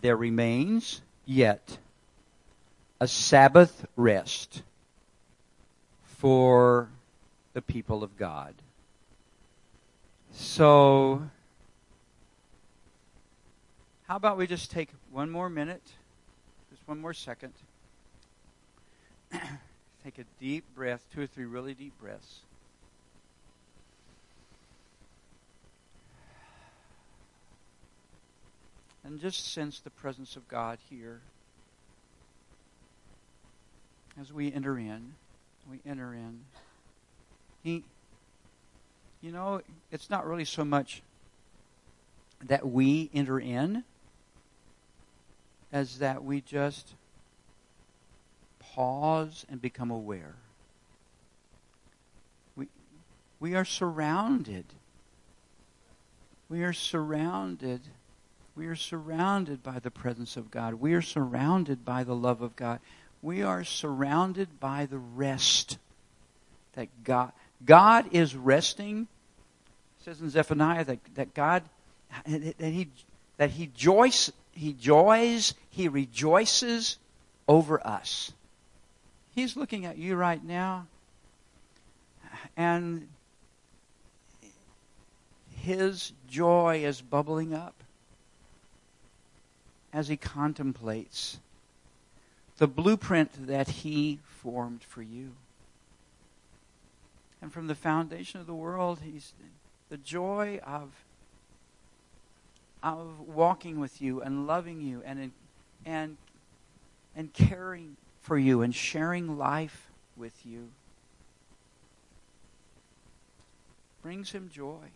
there remains yet a Sabbath rest for the people of God. So, how about we just take one more minute, just one more second, take a deep breath, two or three really deep breaths. And just sense the presence of God here as we enter in. We enter in. He, you know, it's not really so much that we enter in as that we just pause and become aware. We, we are surrounded. We are surrounded. We are surrounded by the presence of God. We are surrounded by the love of God. We are surrounded by the rest that God God is resting. It says in Zephaniah that, that God that he that he joys he joys he rejoices over us. He's looking at you right now, and his joy is bubbling up as he contemplates the blueprint that he formed for you. And from the foundation of the world, he's the joy of of walking with you and loving you and and and caring for you and sharing life with you brings him joy.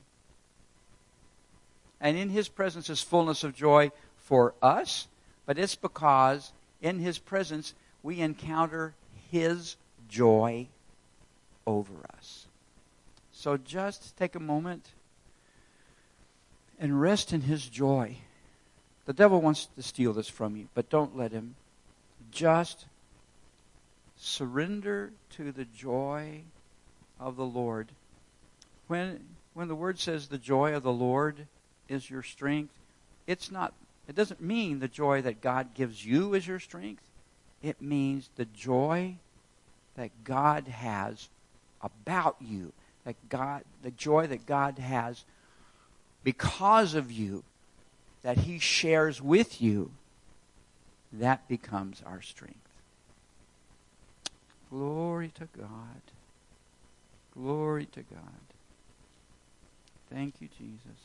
And in his presence is fullness of joy for us, but it's because in his presence we encounter his joy over us. So just take a moment and rest in his joy. The devil wants to steal this from you, but don't let him. Just surrender to the joy of the Lord. When when the word says the joy of the Lord is your strength, it's not it doesn't mean the joy that God gives you is your strength. It means the joy that God has about you. That God the joy that God has because of you that he shares with you that becomes our strength. Glory to God. Glory to God. Thank you, Jesus.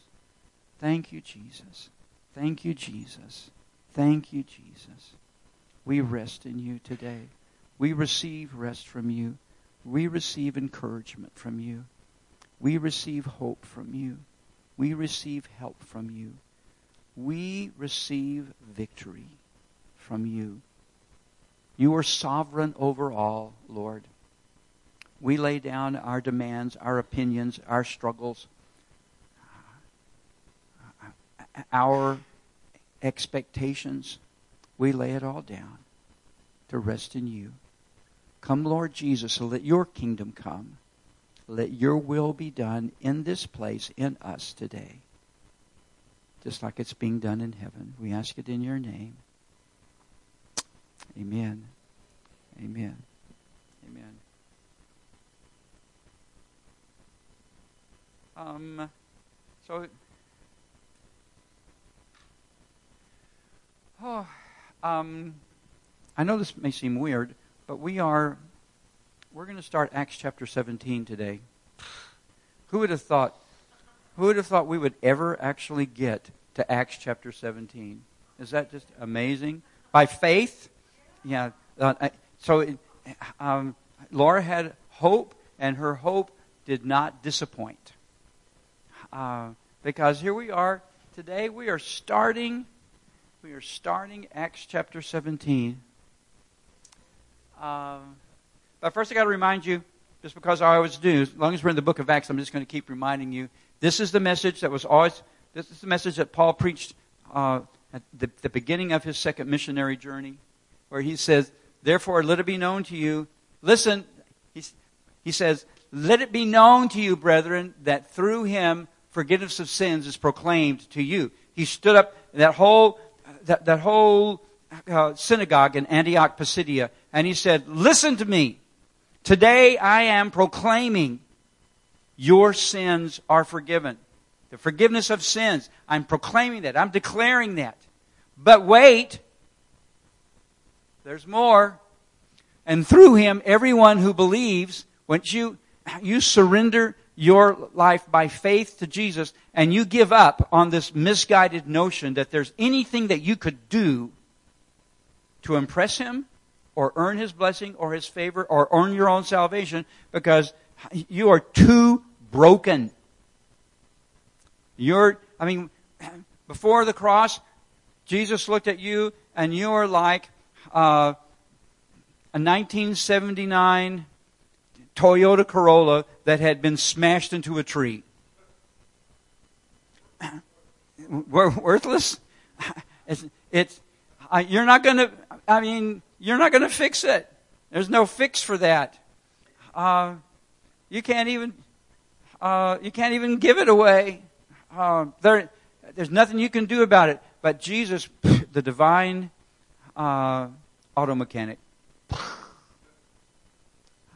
Thank you, Jesus. Thank you, Jesus. Thank you, Jesus. We rest in you today. We receive rest from you. We receive encouragement from you. We receive hope from you. We receive help from you. We receive victory from you. You are sovereign over all, Lord. We lay down our demands, our opinions, our struggles, our expectations. We lay it all down to rest in you. Come, Lord Jesus, so let your kingdom come. Let your will be done in this place, in us today, just like it's being done in heaven. We ask it in your name. Amen. Amen. Amen. Um, so, oh, um, I know this may seem weird, but we are, we're going to start Acts chapter 17 today. Who would have thought, who would have thought we would ever actually get to Acts chapter 17? Is that just amazing? By faith, yeah. Uh, so um, Laura had hope, and her hope did not disappoint. Uh, because here we are today. We are starting. We are starting Acts chapter 17. Um, but first, I got to remind you, just because I always do, as long as we're in the book of Acts, I'm just going to keep reminding you. This is the message that was always. This is the message that Paul preached uh, at the, the beginning of his second missionary journey where he says, Therefore, let it be known to you. Listen, he says, Let it be known to you, brethren, that through him forgiveness of sins is proclaimed to you. He stood up, that whole, that, that whole uh, synagogue in Antioch Pisidia, and he said, Listen to me. Today I am proclaiming your sins are forgiven. The forgiveness of sins. I'm proclaiming that. I'm declaring that. But wait, there's more. And through him, everyone who believes, once you, you surrender your life by faith to Jesus and you give up on this misguided notion that there's anything that you could do to impress him or earn his blessing or his favor or earn your own salvation because you are too broken. You're, I mean, before the cross, Jesus looked at you and you are like uh, a 1979 Toyota Corolla that had been smashed into a tree. Worthless? It's, it's uh, you're not going to, I mean, you're not going to fix it. There's no fix for that. Uh, you can't even, uh, you can't even give it away. Uh, there, there's nothing you can do about it. But Jesus, the divine uh, auto mechanic,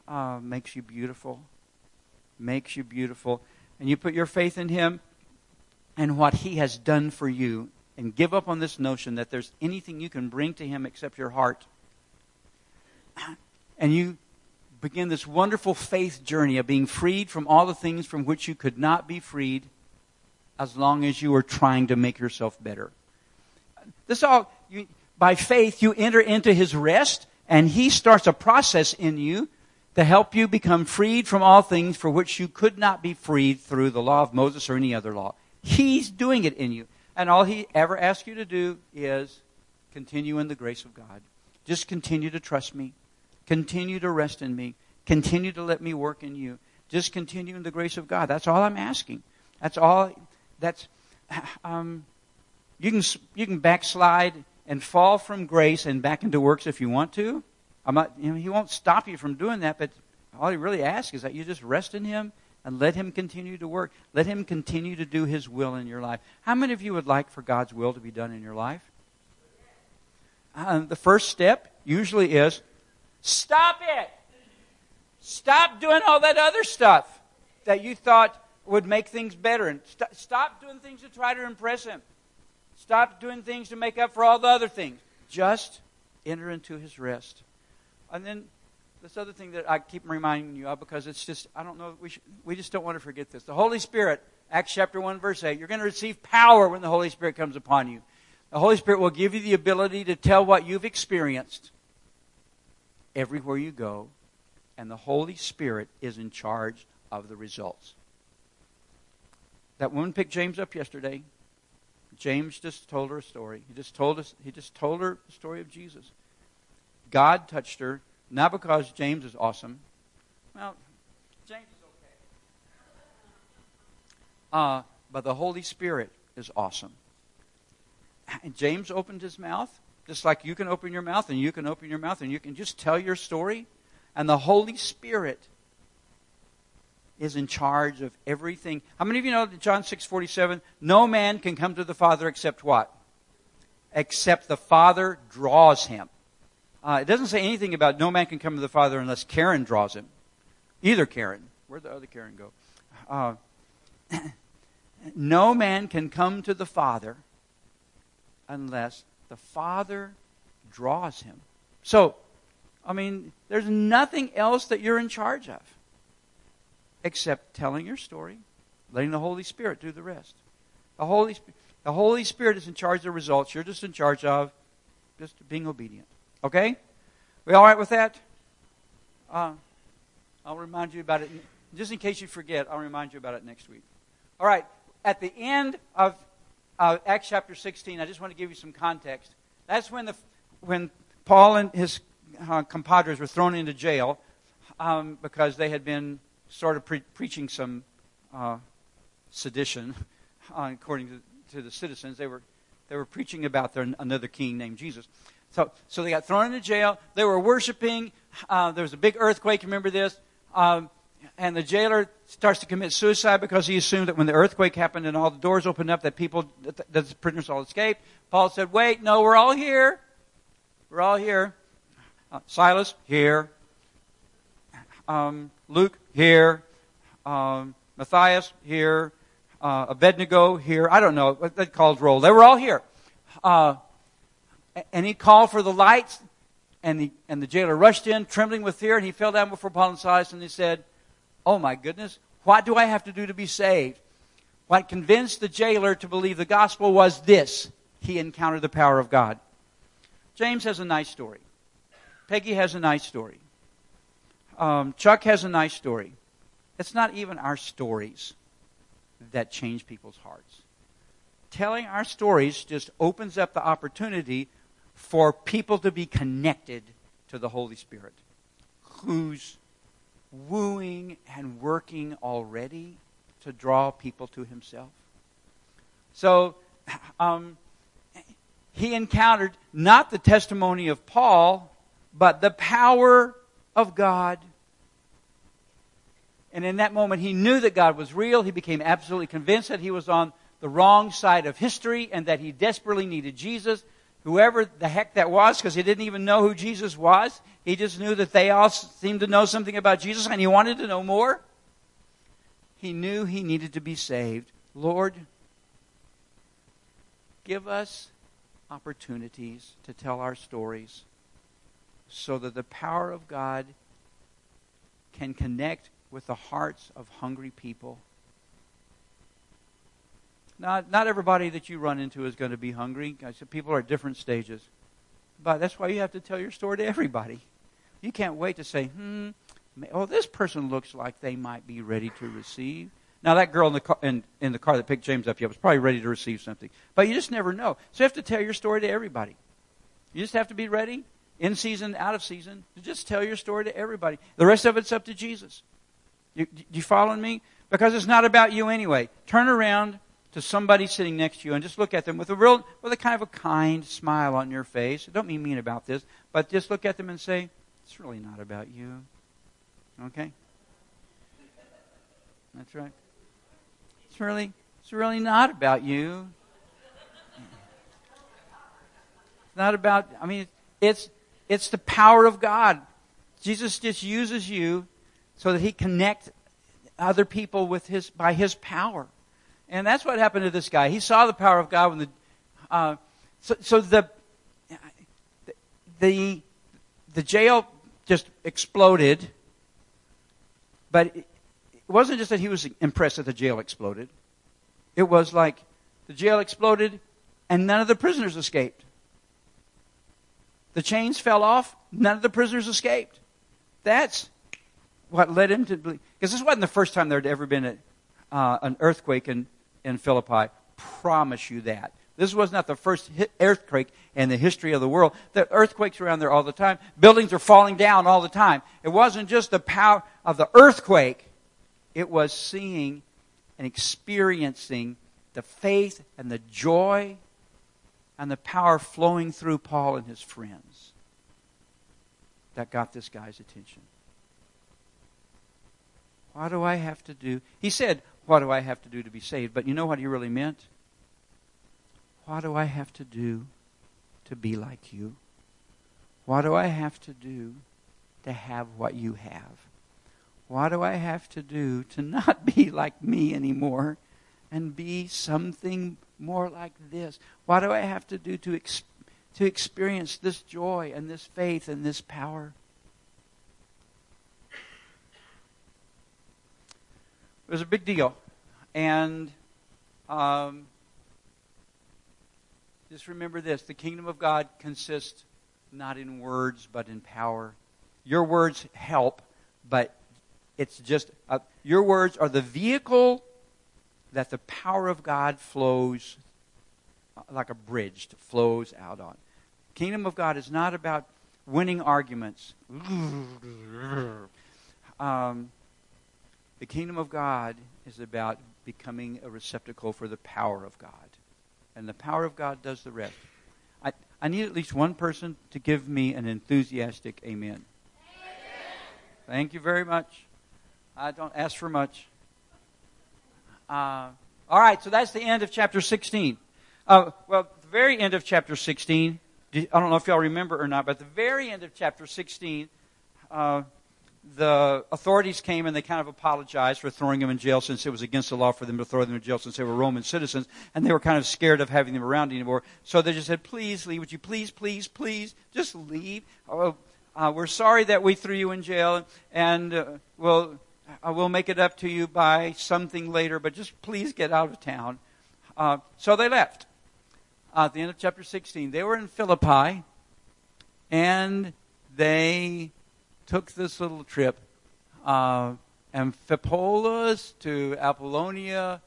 uh, makes you beautiful. Makes you beautiful. And you put your faith in Him and what He has done for you and give up on this notion that there's anything you can bring to Him except your heart. And you begin this wonderful faith journey of being freed from all the things from which you could not be freed as long as you were trying to make yourself better. This all, you, by faith, you enter into His rest, and He starts a process in you to help you become freed from all things for which you could not be freed through the law of Moses or any other law. He's doing it in you. And all he ever asks you to do is continue in the grace of God. Just continue to trust me. Continue to rest in me. Continue to let me work in you. Just continue in the grace of God. That's all I'm asking. That's all. That's um, you can you can backslide and fall from grace and back into works if you want to. I'm not. You know, he won't stop you from doing that, but all he really asks is that you just rest in Him and let Him continue to work. Let Him continue to do His will in your life. How many of you would like for God's will to be done in your life? Uh, the first step usually is stop it. Stop doing all that other stuff that you thought would make things better. And st- stop doing things to try to impress Him. Stop doing things to make up for all the other things. Just enter into His rest. And then this other thing that I keep reminding you of because it's just, I don't know, we, should, we just don't want to forget this. The Holy Spirit, Acts chapter 1, verse 8, you're going to receive power when the Holy Spirit comes upon you. The Holy Spirit will give you the ability to tell what you've experienced everywhere you go, and the Holy Spirit is in charge of the results. That woman picked James up yesterday. James just told her a story. He just told us he just told her the story of Jesus. God touched her not because James is awesome. Well, James is okay. Uh, but the Holy Spirit is awesome. And James opened his mouth, just like you can open your mouth, and you can open your mouth, and you can just tell your story. And the Holy Spirit is in charge of everything. How many of you know that John 6 47? No man can come to the Father except what? Except the Father draws him. Uh, it doesn't say anything about no man can come to the Father unless Karen draws him. Either Karen. Where'd the other Karen go? Uh, no man can come to the Father unless the Father draws him. So, I mean, there's nothing else that you're in charge of except telling your story, letting the Holy Spirit do the rest. The Holy, the Holy Spirit is in charge of the results. You're just in charge of just being obedient. Okay? We all right with that? Uh, I'll remind you about it. Just in case you forget, I'll remind you about it next week. All right. At the end of uh, Acts chapter 16, I just want to give you some context. That's when, the, when Paul and his uh, compadres were thrown into jail um, because they had been sort of pre- preaching some uh, sedition, uh, according to, to, the citizens. They were, they were preaching about their, another king named Jesus. So, so they got thrown into jail. They were worshiping. Uh, there was a big earthquake. Remember this? Um, and the jailer starts to commit suicide because he assumed that when the earthquake happened and all the doors opened up that people, that the prisoners all escaped. Paul said, wait, no, we're all here. We're all here. Uh, Silas, here. Um, Luke, here. Um, Matthias, here. Uh, Abednego, here. I don't know that calls roll. They were all here. Uh, and he called for the lights, and the, and the jailer rushed in, trembling with fear, and he fell down before Paul and Silas, and he said, Oh my goodness, what do I have to do to be saved? What convinced the jailer to believe the gospel was this he encountered the power of God. James has a nice story. Peggy has a nice story. Um, Chuck has a nice story. It's not even our stories that change people's hearts. Telling our stories just opens up the opportunity for people to be connected to the Holy Spirit, who's wooing and working already to draw people to himself. So, um, he encountered not the testimony of Paul, but the power of God. And in that moment, he knew that God was real. He became absolutely convinced that he was on the wrong side of history and that he desperately needed Jesus. Whoever the heck that was, because he didn't even know who Jesus was. He just knew that they all seemed to know something about Jesus and he wanted to know more. He knew he needed to be saved. Lord, give us opportunities to tell our stories so that the power of God can connect with the hearts of hungry people. Not, not everybody that you run into is going to be hungry. I said people are at different stages. But that's why you have to tell your story to everybody. You can't wait to say, hmm, oh, this person looks like they might be ready to receive. Now, that girl in the, car, in, in the car that picked James up, yeah, was probably ready to receive something. But you just never know. So you have to tell your story to everybody. You just have to be ready, in season, out of season, to just tell your story to everybody. The rest of it's up to Jesus. You, you following me? Because it's not about you anyway. Turn around to somebody sitting next to you and just look at them with a real, with a kind of a kind smile on your face. I don't mean mean about this, but just look at them and say, it's really not about you. Okay? That's right. It's really, it's really not about you. It's not about, I mean, it's, it's the power of God. Jesus just uses you so that he connect other people with his, by his power. And that's what happened to this guy. He saw the power of God when the, uh, so, so the, the, the jail just exploded, but it wasn't just that he was impressed that the jail exploded. It was like the jail exploded and none of the prisoners escaped. The chains fell off, none of the prisoners escaped. That's what led him to believe. Because this wasn't the first time there had ever been a, uh, an earthquake in, in Philippi. Promise you that. This was not the first earthquake in the history of the world. The earthquakes around there all the time. Buildings are falling down all the time. It wasn't just the power of the earthquake it was seeing and experiencing the faith and the joy and the power flowing through Paul and his friends that got this guy's attention. What do I have to do? He said, What do I have to do to be saved? But you know what he really meant? What do I have to do to be like you? What do I have to do to have what you have? What do I have to do to not be like me anymore and be something more like this? What do I have to do to, to experience this joy and this faith and this power? Was a big deal. And um, just remember this the kingdom of God consists not in words, but in power. Your words help, but it's just, uh, your words are the vehicle that the power of God flows uh, like a bridge flows out on. Kingdom of God is not about winning arguments. Um, the kingdom of God is about becoming a receptacle for the power of God. And the power of God does the rest. I, I need at least one person to give me an enthusiastic amen. amen. Thank you very much. I don't ask for much. Uh, all right, so that's the end of chapter 16. Uh, well, the very end of chapter 16, I don't know if y'all remember or not, but the very end of chapter 16, uh, the authorities came and they kind of apologized for throwing them in jail since it was against the law for them to throw them in jail since they were Roman citizens, and they were kind of scared of having them around anymore. So they just said, "Please leave. Would you please, please, please, just leave? Uh, uh, we're sorry that we threw you in jail, and uh, we'll uh, we'll make it up to you by something later. But just please get out of town." Uh, so they left. at the end of chapter 16, they were in Philippi, and they took this little trip, uh, Amphipolis to Apollonia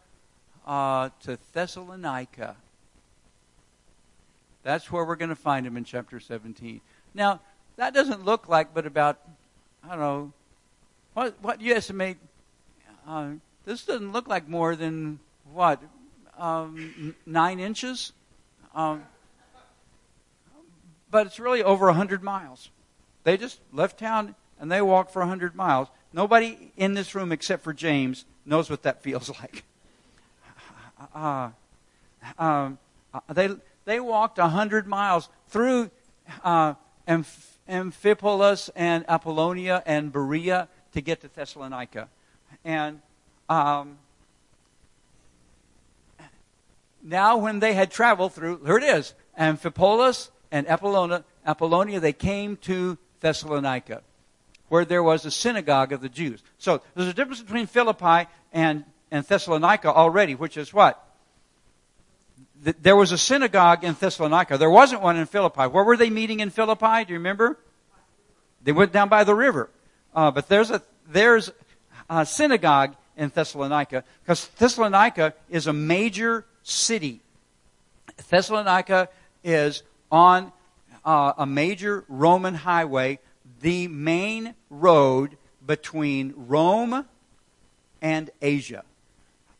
uh, to Thessalonica. That's where we're going to find him in chapter 17. Now, that doesn't look like but about, I don't know, what, what do you estimate? Uh, this doesn't look like more than, what, um, nine inches? Um, but it's really over 100 miles. They just left town and they walked for 100 miles. Nobody in this room except for James knows what that feels like. Uh, um, uh, they, they walked 100 miles through uh, Amph- Amphipolis and Apollonia and Berea to get to Thessalonica. And um, now, when they had traveled through, here it is Amphipolis and Apollonia, Apollonia they came to Thessalonica, where there was a synagogue of the Jews. So there's a difference between Philippi and, and Thessalonica already, which is what? There was a synagogue in Thessalonica. There wasn't one in Philippi. Where were they meeting in Philippi? Do you remember? They went down by the river. Uh, but there's a, there's a synagogue in Thessalonica because Thessalonica is a major city. Thessalonica is on uh, a major Roman highway, the main road between Rome and Asia.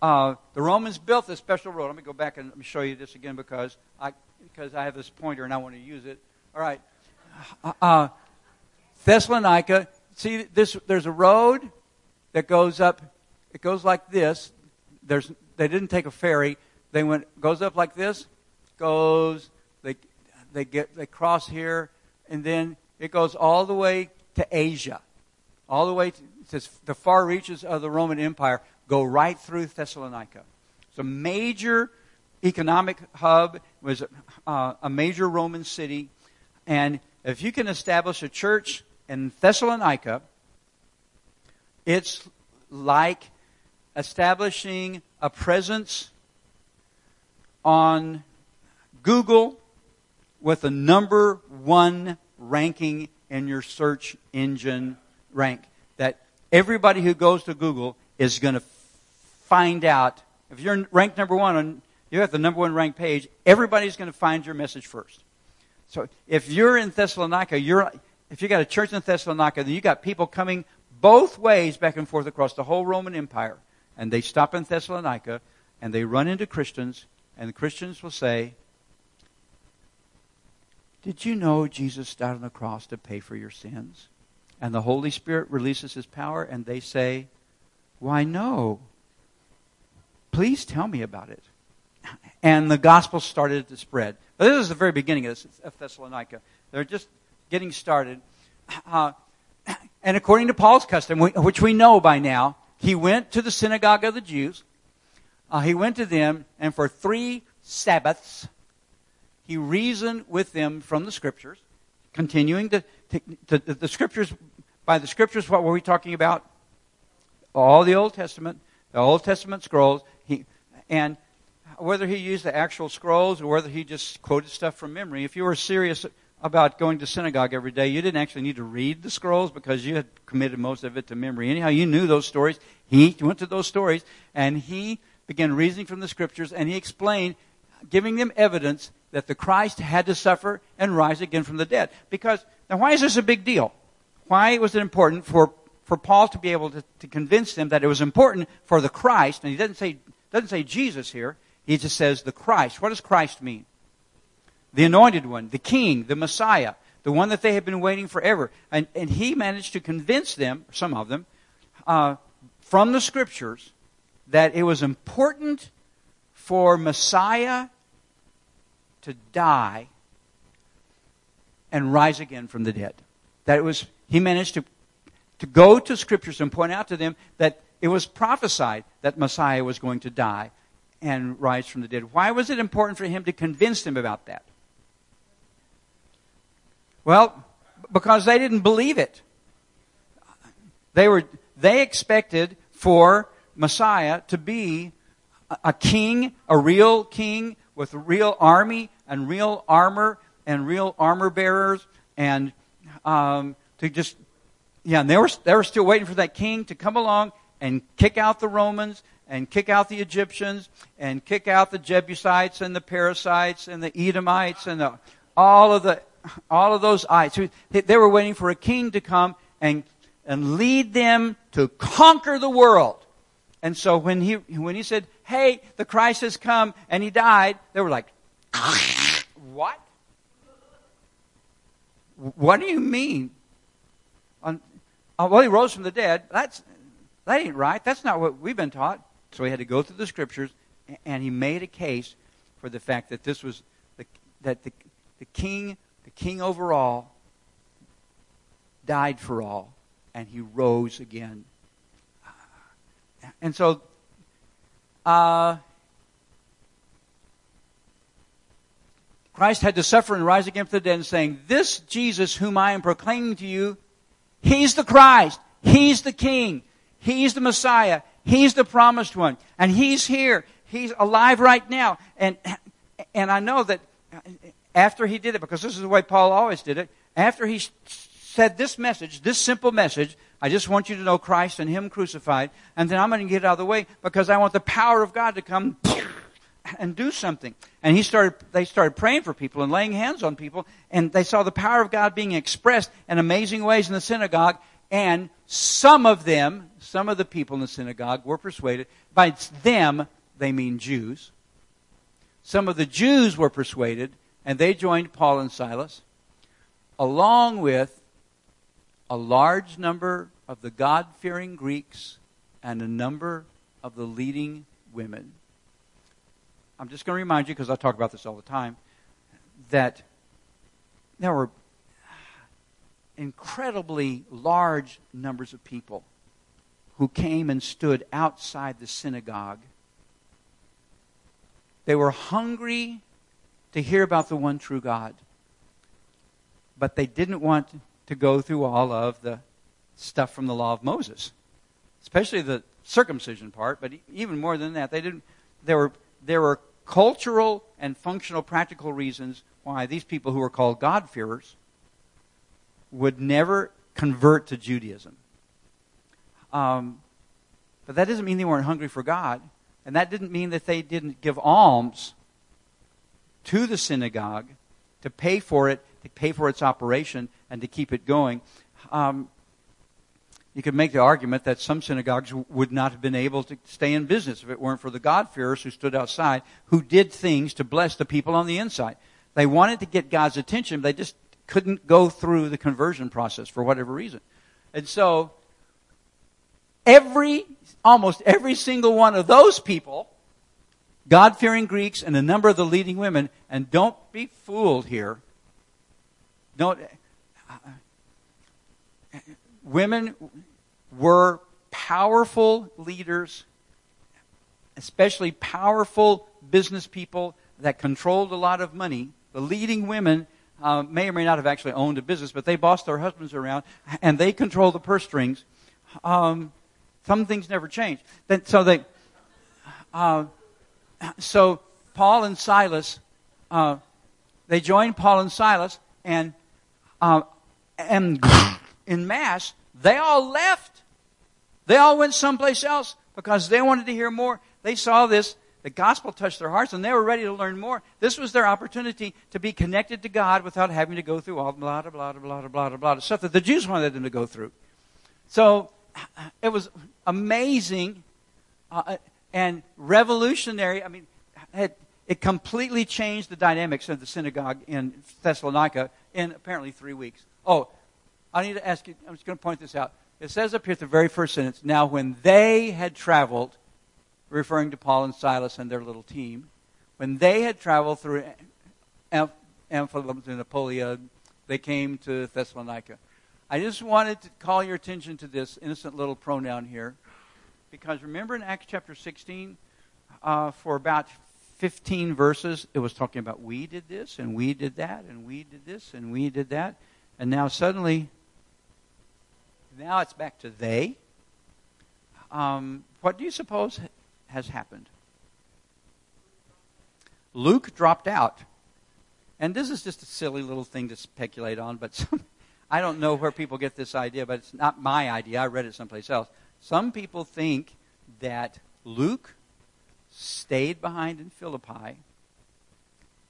Uh, the Romans built this special road. Let me go back and show you this again because I because I have this pointer and I want to use it. All right, uh, uh, Thessalonica. See, this there's a road that goes up. It goes like this. There's they didn't take a ferry. They went goes up like this, goes they get they cross here, and then it goes all the way to Asia, all the way to says the far reaches of the Roman Empire go right through Thessalonica. It's a major economic hub. Was uh, a major Roman city, and if you can establish a church in Thessalonica, it's like establishing a presence on Google with the number one ranking in your search engine rank. That everybody who goes to Google is going to find out. If you're ranked number one on, you have the number one ranked page, everybody's going to find your message first. So if you're in Thessalonica, you're, if you got a church in Thessalonica, then you got people coming both ways back and forth across the whole Roman Empire. And they stop in Thessalonica and they run into Christians, and the Christians will say, did you know Jesus died on the cross to pay for your sins? And the Holy Spirit releases his power, and they say, Why, no. Please tell me about it. And the gospel started to spread. This is the very beginning of Thessalonica. They're just getting started. Uh, and according to Paul's custom, which we know by now, he went to the synagogue of the Jews. Uh, he went to them, and for three Sabbaths, he reasoned with them from the scriptures, continuing to, to, to, the scriptures. By the scriptures, what were we talking about? All the Old Testament, the Old Testament scrolls. He, and whether he used the actual scrolls or whether he just quoted stuff from memory, if you were serious about going to synagogue every day, you didn't actually need to read the scrolls because you had committed most of it to memory. Anyhow, you knew those stories. He went to those stories and he began reasoning from the scriptures and he explained, giving them evidence that the Christ had to suffer and rise again from the dead. Because, now why is this a big deal? Why was it important for, for Paul to be able to, to convince them that it was important for the Christ, and he doesn't say, doesn't say Jesus here, he just says the Christ. What does Christ mean? The anointed one, the king, the Messiah, the one that they had been waiting forever. And, and he managed to convince them, some of them, uh, from the scriptures that it was important for Messiah to die and rise again from the dead. That it was, he managed to, to go to scriptures and point out to them that it was prophesied that Messiah was going to die and rise from the dead. Why was it important for him to convince them about that? Well, because they didn't believe it. They were they expected for Messiah to be a king, a real king with a real army and real armor and real armor bearers and um, to just yeah, and they were they were still waiting for that king to come along and kick out the Romans and kick out the Egyptians and kick out the Jebusites and the Perizzites and the Edomites and the, all of the all of those ites. They were waiting for a king to come and and lead them to conquer the world. And so when he when he said, "Hey, the Christ has come and he died," they were like, "What? What do you mean?" Well, he rose from the dead. That's that ain't right. That's not what we've been taught. So he had to go through the scriptures, and he made a case for the fact that this was the, that the, the king, the king over all, died for all, and he rose again. Uh, and so, uh, Christ had to suffer and rise again from the dead, saying, This Jesus whom I am proclaiming to you, He's the Christ. He's the King. He's the Messiah. He's the promised one. And He's here. He's alive right now. And, and I know that after He did it, because this is the way Paul always did it, after He said this message, this simple message, I just want you to know Christ and Him crucified, and then I'm going to get out of the way because I want the power of God to come and do something. And he started, they started praying for people and laying hands on people, and they saw the power of God being expressed in amazing ways in the synagogue, and some of them, some of the people in the synagogue were persuaded. By them, they mean Jews. Some of the Jews were persuaded, and they joined Paul and Silas, along with a large number of the God fearing Greeks and a number of the leading women. I'm just going to remind you, because I talk about this all the time, that there were incredibly large numbers of people who came and stood outside the synagogue. They were hungry to hear about the one true God, but they didn't want to go through all of the stuff from the law of Moses, especially the circumcision part, but even more than that, they didn't. There were there were cultural and functional practical reasons why these people who were called God-fearers would never convert to Judaism. Um, but that doesn't mean they weren't hungry for God. And that didn't mean that they didn't give alms to the synagogue to pay for it, to pay for its operation, and to keep it going. Um, you could make the argument that some synagogues would not have been able to stay in business if it weren't for the God-fearers who stood outside, who did things to bless the people on the inside. They wanted to get God's attention, but they just couldn't go through the conversion process for whatever reason. And so, every, almost every single one of those people, God fearing Greeks and a number of the leading women, and don't be fooled here. Don't, women were powerful leaders, especially powerful business people that controlled a lot of money. The leading women uh, may or may not have actually owned a business, but they bossed their husbands around and they controlled the purse strings. Um, some things never change. Then, so they, uh, so Paul and Silas, uh, they joined Paul and Silas, and uh, and in mass, they all left. They all went someplace else because they wanted to hear more. They saw this. The gospel touched their hearts and they were ready to learn more. This was their opportunity to be connected to God without having to go through all the blah, blah, blah, blah, blah, blah, stuff that the Jews wanted them to go through. So it was amazing uh, and revolutionary. I mean, it, it completely changed the dynamics of the synagogue in Thessalonica in apparently three weeks. Oh, I need to ask you, I'm just going to point this out. it says up here at the very first sentence, now when they had traveled, referring to Paul and Silas and their little team, when they had traveled through Amphipolis, and Apollo, they came to Thessalonica. I just wanted to call your attention to this innocent little pronoun here. Because remember in Acts chapter 16, uh, for about 15 verses, it was talking about we did this, and we did that, and we did this, and we did that. And now suddenly, now it's back to they. Um, what do you suppose has happened? Luke dropped out. And this is just a silly little thing to speculate on, but some, I don't know where people get this idea, but it's not my idea. I read it someplace else. Some people think that Luke stayed behind in Philippi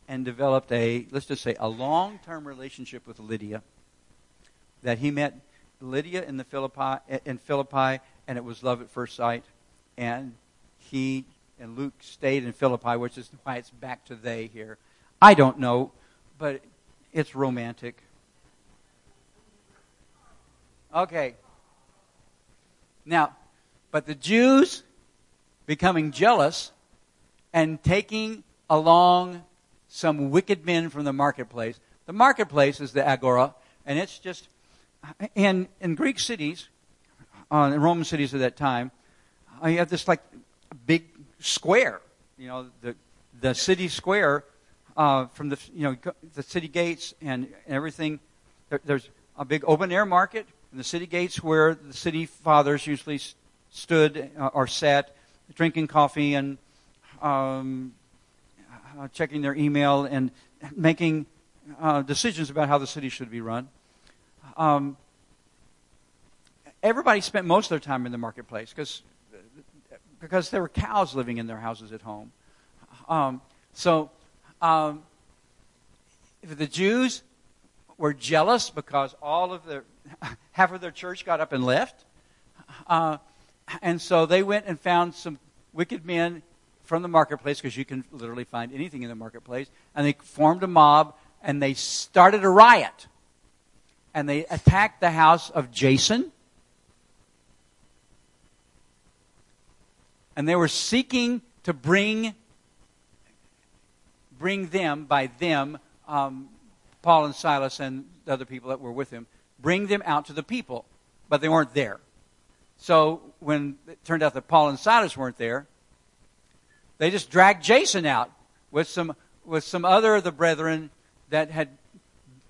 and developed a, let's just say, a long term relationship with Lydia. That he met Lydia in the Philippi in Philippi, and it was love at first sight. And he and Luke stayed in Philippi, which is why it's back to they here. I don't know, but it's romantic. Okay. Now, but the Jews becoming jealous and taking along some wicked men from the marketplace. The marketplace is the agora, and it's just in in Greek cities, uh, in Roman cities of that time, uh, you have this like big square. You know, the the city square uh, from the you know the city gates and everything. There, there's a big open air market in the city gates where the city fathers usually stood uh, or sat, drinking coffee and um, uh, checking their email and making uh, decisions about how the city should be run. Um, everybody spent most of their time in the marketplace because because there were cows living in their houses at home. Um, so um, the Jews were jealous because all of their half of their church got up and left, uh, and so they went and found some wicked men from the marketplace because you can literally find anything in the marketplace, and they formed a mob and they started a riot, and they attacked the house of Jason. And they were seeking to bring bring them, by them, um, Paul and Silas and the other people that were with him, bring them out to the people. But they weren't there. So when it turned out that Paul and Silas weren't there, they just dragged Jason out with some with some other of the brethren that had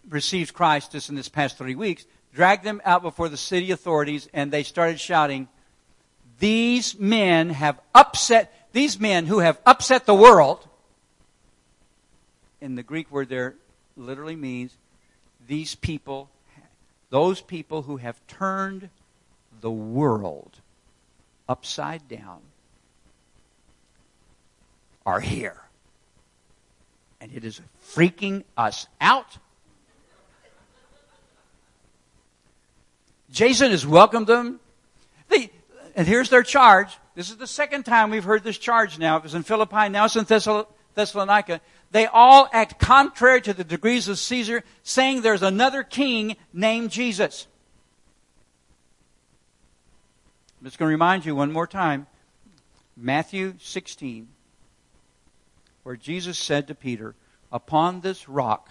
received Christ just in this past three weeks, dragged them out before the city authorities, and they started shouting, These men have upset these men who have upset the world in the Greek word there literally means these people, those people who have turned the world upside down are here. And it is freaking us out. Jason has welcomed them. They, and here's their charge. This is the second time we've heard this charge now. It was in Philippi, now it's in Thessalonica they all act contrary to the degrees of Caesar, saying there's another king named Jesus. I'm just going to remind you one more time Matthew 16, where Jesus said to Peter, Upon this rock,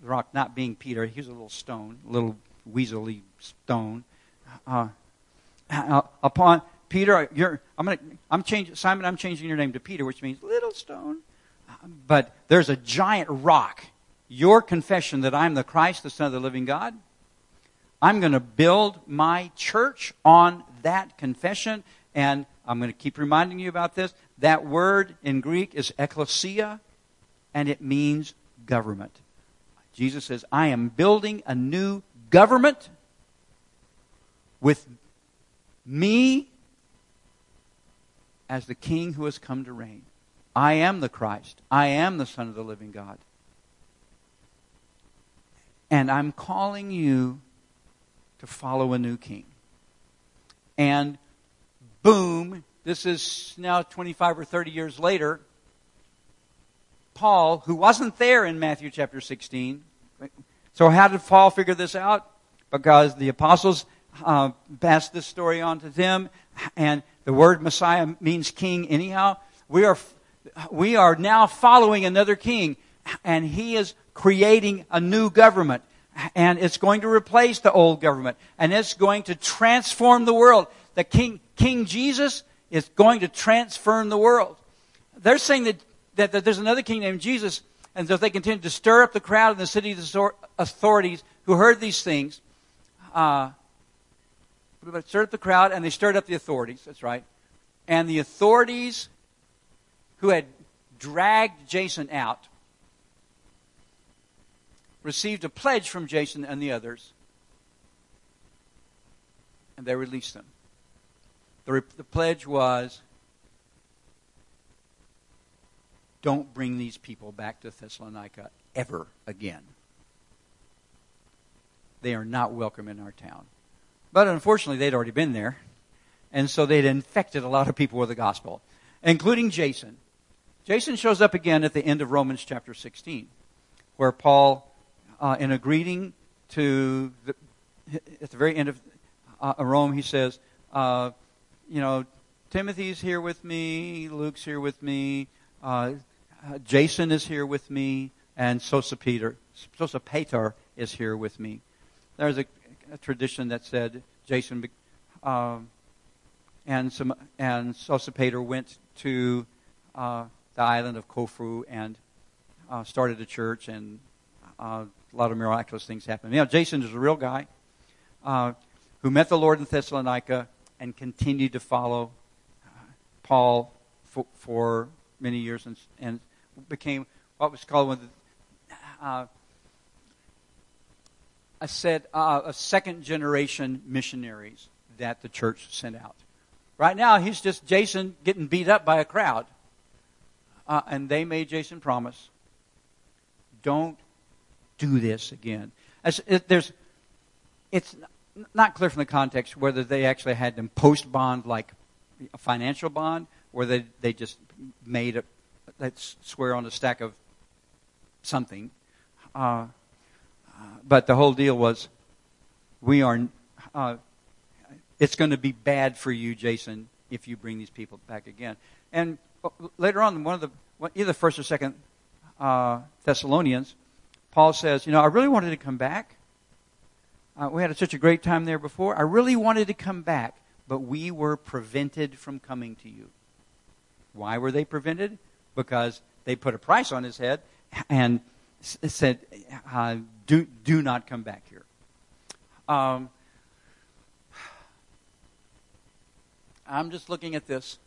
the rock not being Peter, he was a little stone, a little weaselly stone. Uh, uh, upon Peter, you're, I'm going to, I'm changing, Simon, I'm changing your name to Peter, which means little stone but there's a giant rock. Your confession that I'm the Christ, the Son of the living God, I'm going to build my church on that confession, and I'm going to keep reminding you about this. That word in Greek is ecclesia, and it means government. Jesus says, I am building a new government with me as the king who has come to reign. I am the Christ. I am the Son of the living God. And I'm calling you to follow a new king. And boom, this is now 25 or 30 years later. Paul, who wasn't there in Matthew chapter 16. So, how did Paul figure this out? Because the apostles uh, passed this story on to them, and the word Messiah means king anyhow. We are, we are now following another king, and he is creating a new government. And it's going to replace the old government, and it's going to transform the world. The King, King Jesus is going to transform the world. They're saying that, that, that there's another king named Jesus, and so they continued to stir up the crowd and the city authorities who heard these things. Uh, stirred up the crowd, and they stirred up the authorities. That's right. And the authorities who had dragged Jason out received a pledge from Jason and the others, and they released them. The, re- the pledge was don't bring these people back to Thessalonica ever again. They are not welcome in our town. But unfortunately, they'd already been there. And so they'd infected a lot of people with the gospel, including Jason. Jason shows up again at the end of Romans chapter 16, where Paul, uh, in a greeting to the, at the very end of uh, Rome, he says, uh, you know, Timothy's here with me, Luke's here with me, uh, uh, Jason is here with me, and Sosipater, Sosipater is here with me. There's a, a tradition that said Jason um, and some and Sosipater went to uh, the island of Corfu and uh, started a church, and uh, a lot of miraculous things happened. You know, Jason is a real guy uh, who met the Lord in Thessalonica and continued to follow uh, Paul for, for many years and, and, became what was called one of the, uh, a set uh, a second generation missionaries that the church sent out. Right now, he's just Jason getting beat up by a crowd, uh, and they made Jason promise, "Don't do this again." It, there's, it's not clear from the context whether they actually had them post bond like a financial bond, or they they just made a let's swear on a stack of something. Uh, uh, but the whole deal was, we are. Uh, it's going to be bad for you, Jason, if you bring these people back again. And uh, later on, one of the either first or second uh, Thessalonians, Paul says, you know, I really wanted to come back. Uh, we had such a great time there before. I really wanted to come back, but we were prevented from coming to you. Why were they prevented? Because they put a price on his head and said, uh, do, do not come back here. Um, I'm just looking at this.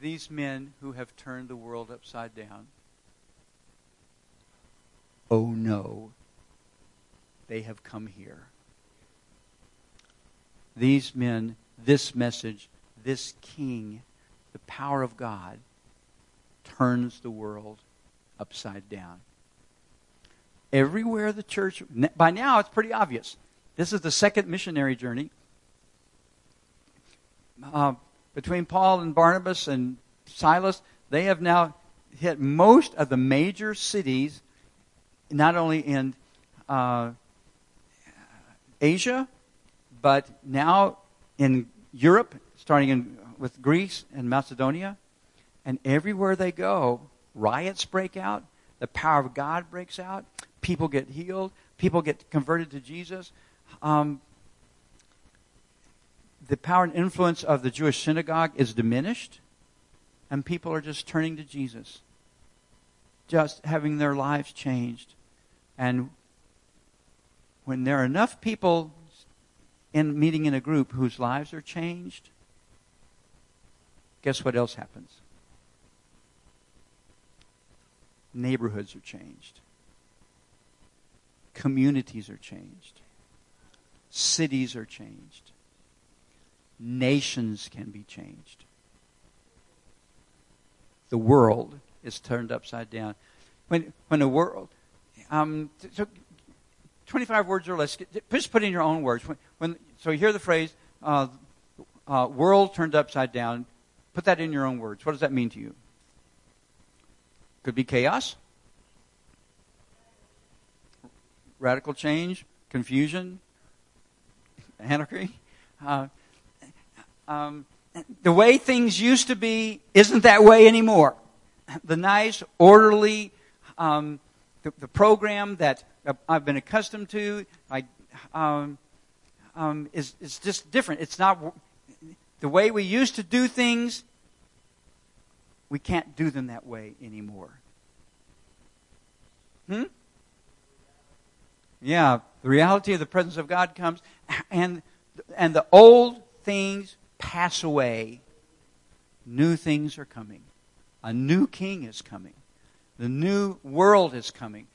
These men who have turned the world upside down. Oh no, they have come here. These men, this message, this king, the power of God, turns the world upside down. Everywhere the church, by now it's pretty obvious. This is the second missionary journey. Uh, between Paul and Barnabas and Silas, they have now hit most of the major cities, not only in uh, Asia, but now in Europe, starting in, with Greece and Macedonia. And everywhere they go, riots break out, the power of God breaks out, people get healed, people get converted to Jesus. Um, the power and influence of the Jewish synagogue is diminished, and people are just turning to Jesus, just having their lives changed. And when there are enough people in meeting in a group whose lives are changed, guess what else happens? Neighborhoods are changed. Communities are changed. Cities are changed. Nations can be changed. The world is turned upside down. When, when the world, um, so 25 words or less, just put in your own words. When, when so you hear the phrase, uh, uh, world turned upside down. Put that in your own words. What does that mean to you? Could be chaos. radical change, confusion, anarchy. Uh, um, the way things used to be isn't that way anymore. The nice, orderly, um, the, the, program that I've been accustomed to, I, um, um, is, is just different. It's not the way we used to do things. We can't do them that way anymore. Hmm? Yeah, the reality of the presence of God comes, and and the old things pass away. New things are coming. A new king is coming. The new world is coming.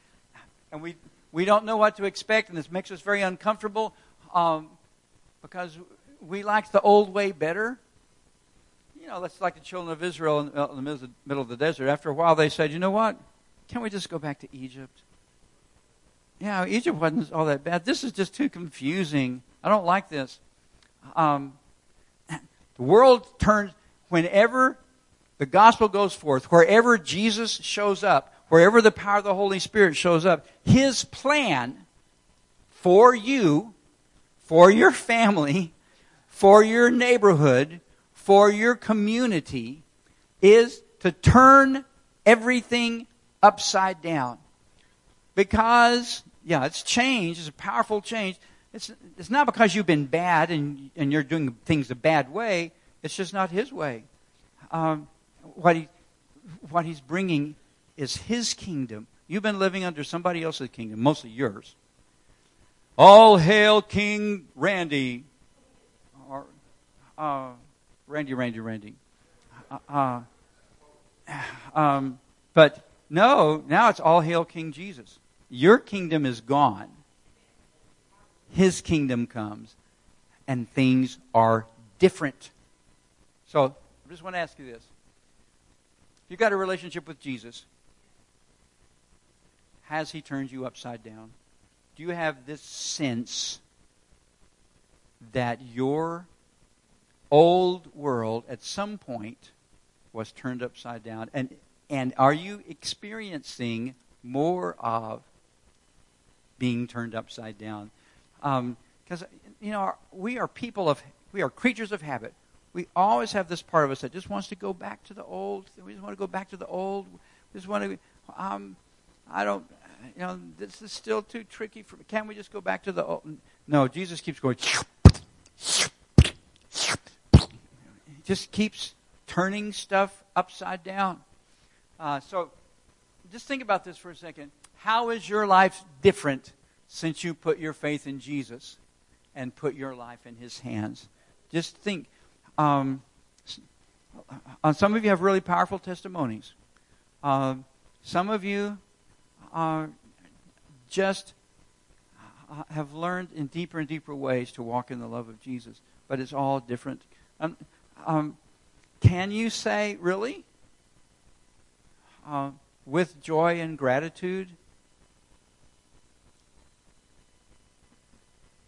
And we, we don't know what to expect, and this makes us very uncomfortable um, because we like the old way better. You know, that's like the children of Israel in, in the middle of the desert. After a while, they said, you know what? Can't we just go back to Egypt? Yeah, Egypt wasn't all that bad. This is just too confusing. I don't like this. Um, the world turns, whenever the gospel goes forth, wherever Jesus shows up, wherever the power of the Holy Spirit shows up, his plan for you, for your family, for your neighborhood, for your community, is to turn everything upside down. Because, yeah, it's change, it's a powerful change. It's, it's not because you've been bad and, and you're doing things the bad way, it's just not His way. Um, what, he, what He's bringing is His kingdom. You've been living under somebody else's kingdom, mostly yours. All hail King Randy. Uh, Randy, Randy, Randy. Uh, uh, um, but no, now it's all hail King Jesus. Your kingdom is gone. His kingdom comes, and things are different. So, I just want to ask you this. If you've got a relationship with Jesus, has he turned you upside down? Do you have this sense that your old world at some point was turned upside down? And and are you experiencing more of being turned upside down? Because, um, you know, we are people of, we are creatures of habit. We always have this part of us that just wants to go back to the old. We just want to go back to the old. We just want to, um, I don't, you know, this is still too tricky for me. Can't we just go back to the old? No, Jesus keeps going. He just keeps turning stuff upside down. Uh, so just think about this for a second. How is your life different since you put your faith in Jesus and put your life in His hands? Just think. Um, uh, some of you have really powerful testimonies. Uh, some of you are just uh, have learned in deeper and deeper ways to walk in the love of Jesus, but it's all different. Um, um, can you say, really? uh, with joy and gratitude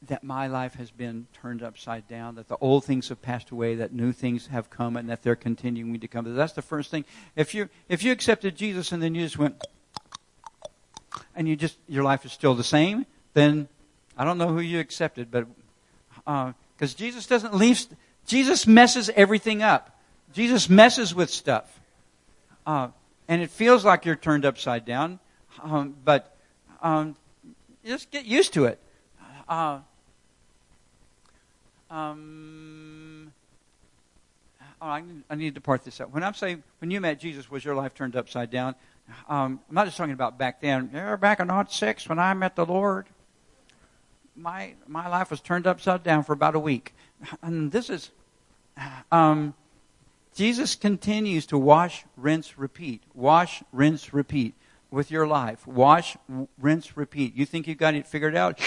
that my life has been turned upside down, that the old things have passed away, that new things have come, and that they're continuing to come. That's the first thing. If you if you accepted Jesus and then you just went and you just your life is still the same, then I don't know who you accepted, but because uh, Jesus doesn't leave, Jesus messes everything up. Jesus messes with stuff. Uh, and it feels like you're turned upside down, um, but um, just get used to it. Uh, um, oh, I, need to part this out. When I'm saying when you met Jesus, was your life turned upside down? Um, I'm not just talking about back then. Yeah, back in '06 when I met the Lord, my my life was turned upside down for about a week, and this is. Um, Jesus continues to wash, rinse, repeat. Wash, rinse, repeat with your life. Wash, rinse, repeat. You think you've got it figured out?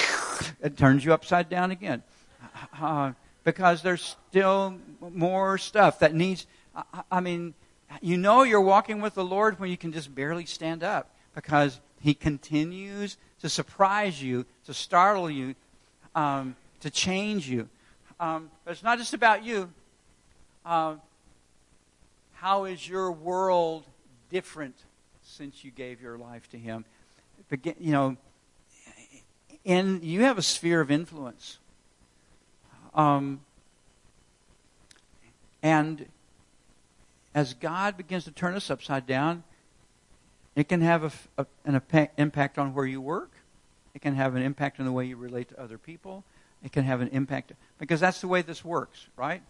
it turns you upside down again. Uh, because there's still more stuff that needs. I, I mean, you know you're walking with the Lord when you can just barely stand up because He continues to surprise you, to startle you, um, to change you. Um, but it's not just about you. Uh, how is your world different since you gave your life to Him? You know, and you have a sphere of influence. Um, and as God begins to turn us upside down, it can have a, a, an impact on where you work. It can have an impact on the way you relate to other people. It can have an impact because that's the way this works, right?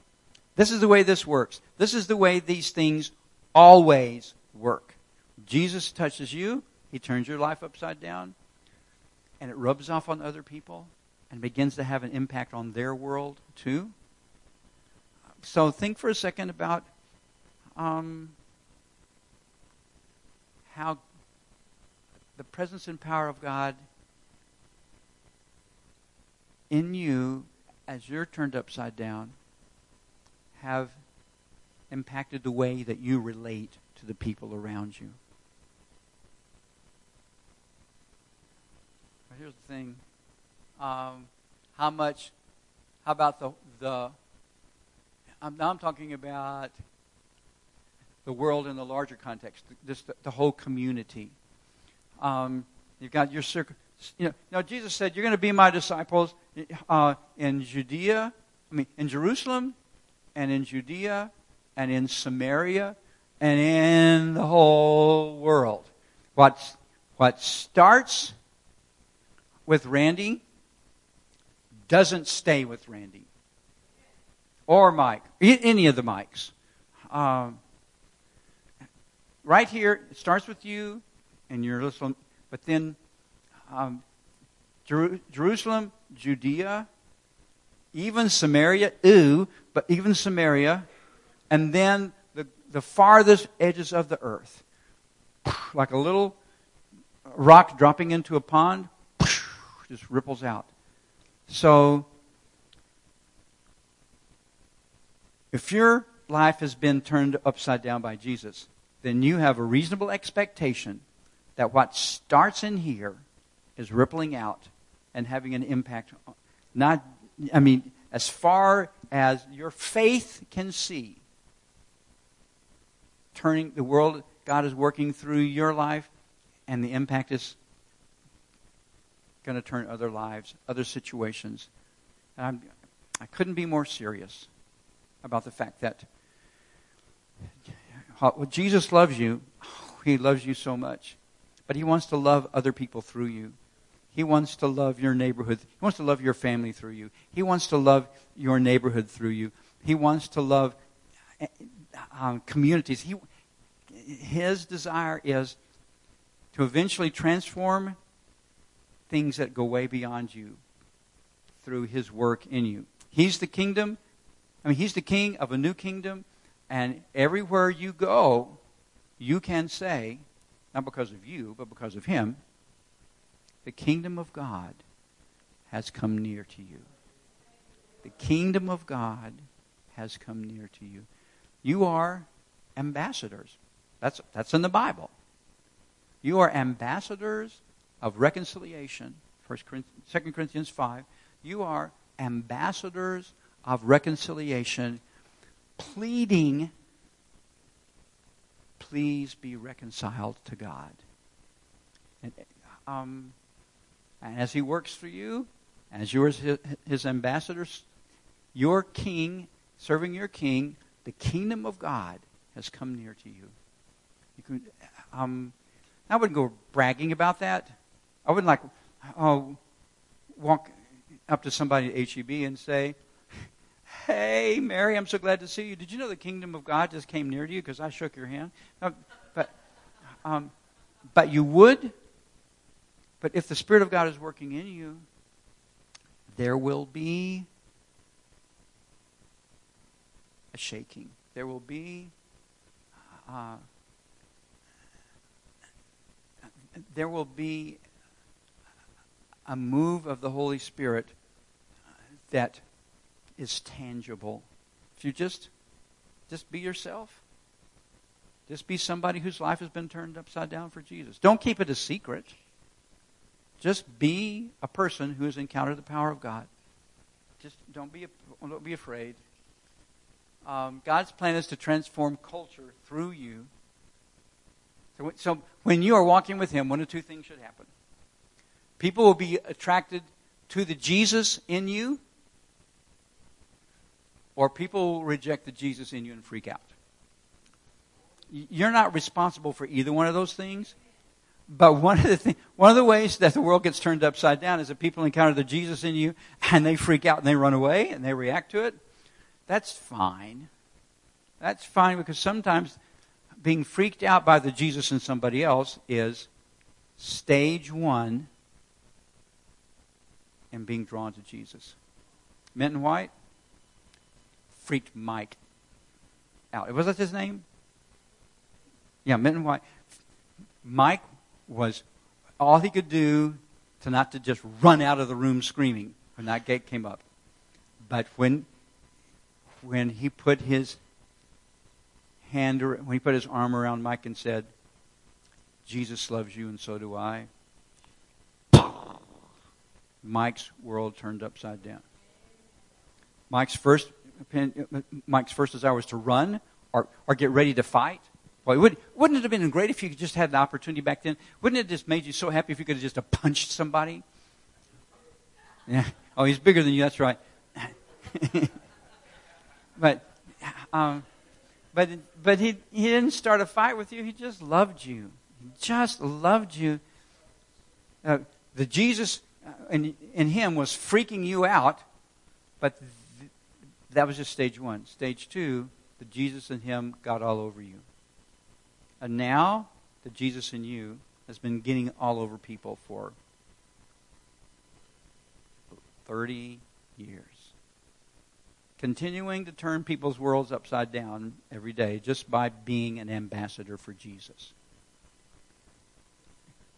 This is the way this works. This is the way these things always work. Jesus touches you, he turns your life upside down, and it rubs off on other people and begins to have an impact on their world too. So think for a second about um, how the presence and power of God in you as you're turned upside down have impacted the way that you relate to the people around you. But here's the thing. Um, how much, how about the, the I'm, now I'm talking about the world in the larger context, just the, the whole community. Um, you've got your circle. You know, now Jesus said, "You're going to be my disciples uh, in Judea, I mean, in Jerusalem, and in Judea, and in Samaria, and in the whole world." What what starts with Randy doesn't stay with Randy or Mike, any of the Mikes. Um, right here, it starts with you and your little, but then um, Jer- Jerusalem, Judea, even Samaria, ooh, but even Samaria, and then the, the farthest edges of the earth. Like a little rock dropping into a pond, just ripples out. So, if your life has been turned upside down by Jesus, then you have a reasonable expectation that what starts in here is rippling out and having an impact. Not, I mean, as far as your faith can see, turning the world, God is working through your life, and the impact is going to turn other lives, other situations. And I'm, I couldn't be more serious about the fact that well, Jesus loves you. He loves you so much. But He wants to love other people through you. He wants to love your neighborhood. He wants to love your family through you. He wants to love your neighborhood through you. He wants to love um, communities. He, his desire is to eventually transform things that go way beyond you through his work in you. He's the kingdom. I mean, he's the king of a new kingdom and everywhere you go, you can say, not because of you, but because of Him, the kingdom of God has come near to you. The kingdom of God has come near to you. You are ambassadors. That's, that's in the Bible. You are ambassadors of reconciliation. 1 Corinthians, 2 Corinthians 5. You are ambassadors of reconciliation pleading, please be reconciled to God. And, um, and as He works for you, as you're his, his ambassadors, your king, serving your king, the kingdom of God has come near to you. You can, um, I wouldn't go bragging about that. I wouldn't like, oh, walk up to somebody at HEB and say, Hey, Mary, I'm so glad to see you. Did you know the kingdom of God just came near to you because I shook your hand? No, but, um, but you would. But if the Spirit of God is working in you, there will be a shaking. There will be. Uh, there will be a move of the Holy Spirit that is tangible. If you just just be yourself. Just be somebody whose life has been turned upside down for Jesus. Don't keep it a secret. Just be a person who has encountered the power of God. Just don't be don't be afraid. Um, God's plan is to transform culture through you. So, so when you are walking with Him, one of two things should happen. People will be attracted to the Jesus in you, or people will reject the Jesus in you and freak out. You're not responsible for either one of those things. But one of the th- one of the ways that the world gets turned upside down is that people encounter the Jesus in you and they freak out and they run away and they react to it. That's fine. That's fine because sometimes being freaked out by the Jesus in somebody else is stage one in being drawn to Jesus. Minton White freaked Mike out. Was that his name? Yeah, Minton White. Mike was all he could do to not to just run out of the room screaming when that gate came up. But when when he put his hand when he put his arm around Mike and said, "Jesus loves you and so do I." Mike's world turned upside down. Mike's first uh, uh, Mike's first desire was to run or, or get ready to fight. Well, would, wouldn't it have been great if you just had the opportunity back then? Wouldn't it have just made you so happy if you could have just punched somebody? Yeah. Oh, he's bigger than you. That's right. but, um, but, but he, he didn't start a fight with you. He just loved you. He just loved you. Uh, the Jesus uh, in, in him was freaking you out, but th- that was just stage one. Stage two, the Jesus in him got all over you. And now, that Jesus in you has been getting all over people for 30 years. Continuing to turn people's worlds upside down every day just by being an ambassador for Jesus.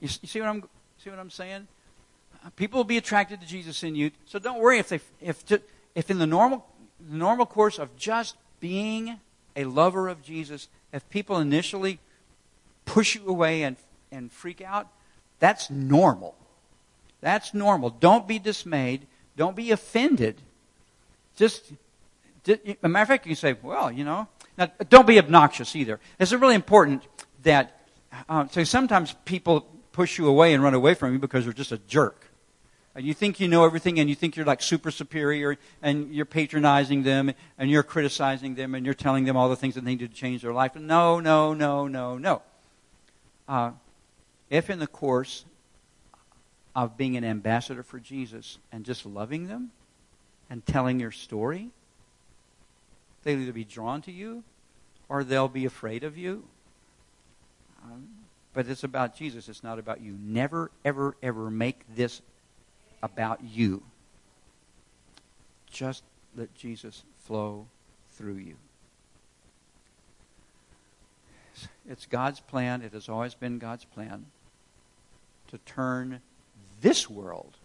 You, see what I'm see what I'm saying? Uh, people will be attracted to Jesus in you, so don't worry if they if if in the normal the normal course of just being a lover of Jesus, if people initially push you away and, and freak out, that's normal. That's normal. Don't be dismayed. Don't be offended. Just, a matter of fact, you can say, well, you know, now, don't be obnoxious either. It's really important that, uh, so sometimes people push you away and run away from you because you're just a jerk. And you think you know everything and you think you're like super superior and you're patronizing them and you're criticizing them and you're telling them all the things that they need to change their life. No, no, no, no, no uh, if in the course of being an ambassador for Jesus and just loving them and telling your story, they'll either be drawn to you or they'll be afraid of you. Um, but it's about Jesus. It's not about you. Never, ever, ever make this about you. Just let Jesus flow through you. It's God's plan. It has always been God's plan to turn this world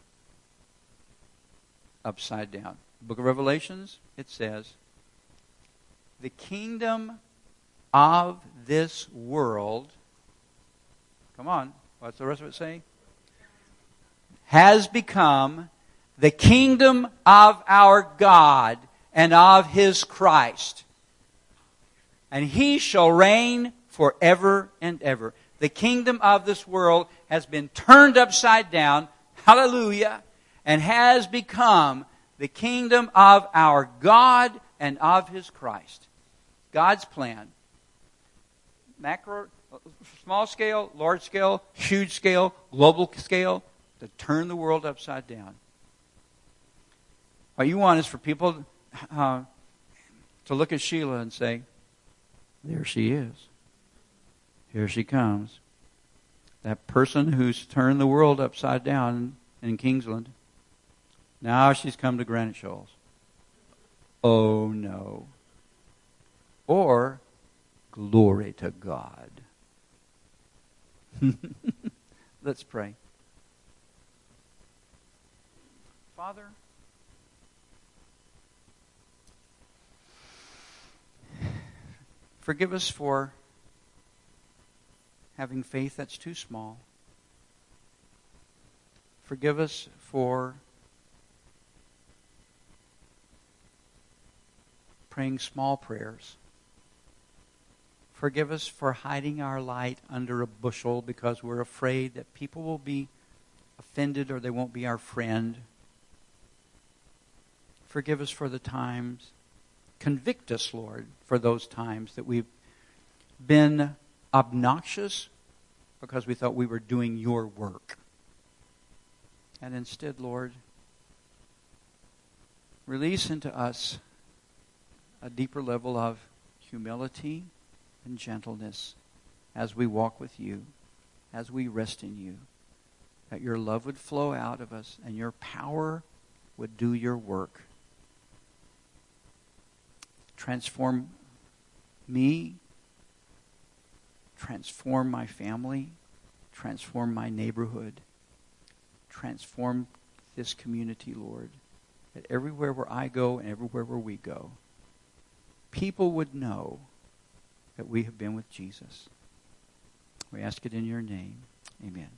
upside down. Book of Revelations, it says, the kingdom of this world, come on, what's the rest of it say? Has become the kingdom of our God and of his Christ. And he shall reign forever and ever. The kingdom of this world has been turned upside down, hallelujah, and has become the kingdom of our God and of his Christ. God's plan. Macro, small scale, large scale, huge scale, global scale, to turn the world upside down. What you want is for people uh, to look at Sheila and say, There she is. Here she comes. That person who's turned the world upside down in Kingsland. Now she's come to Granite Shoals. Oh no. Or, glory to God. Let's pray. Father, forgive us for having faith that's too small. Forgive us for praying small prayers. Forgive us for hiding our light under a bushel because we're afraid that people will be offended or they won't be our friend. Forgive us for the times. Convict us, Lord, for those times that we've been obnoxious because we thought we were doing your work. And instead, Lord, release into us a deeper level of humility and gentleness as we walk with you, as we rest in you. That your love would flow out of us and your power would do your work. Transform me, transform my family, transform my neighborhood, transform this community, Lord. That everywhere where I go and everywhere where we go, people would know that we have been with Jesus. We ask it in your name. Amen.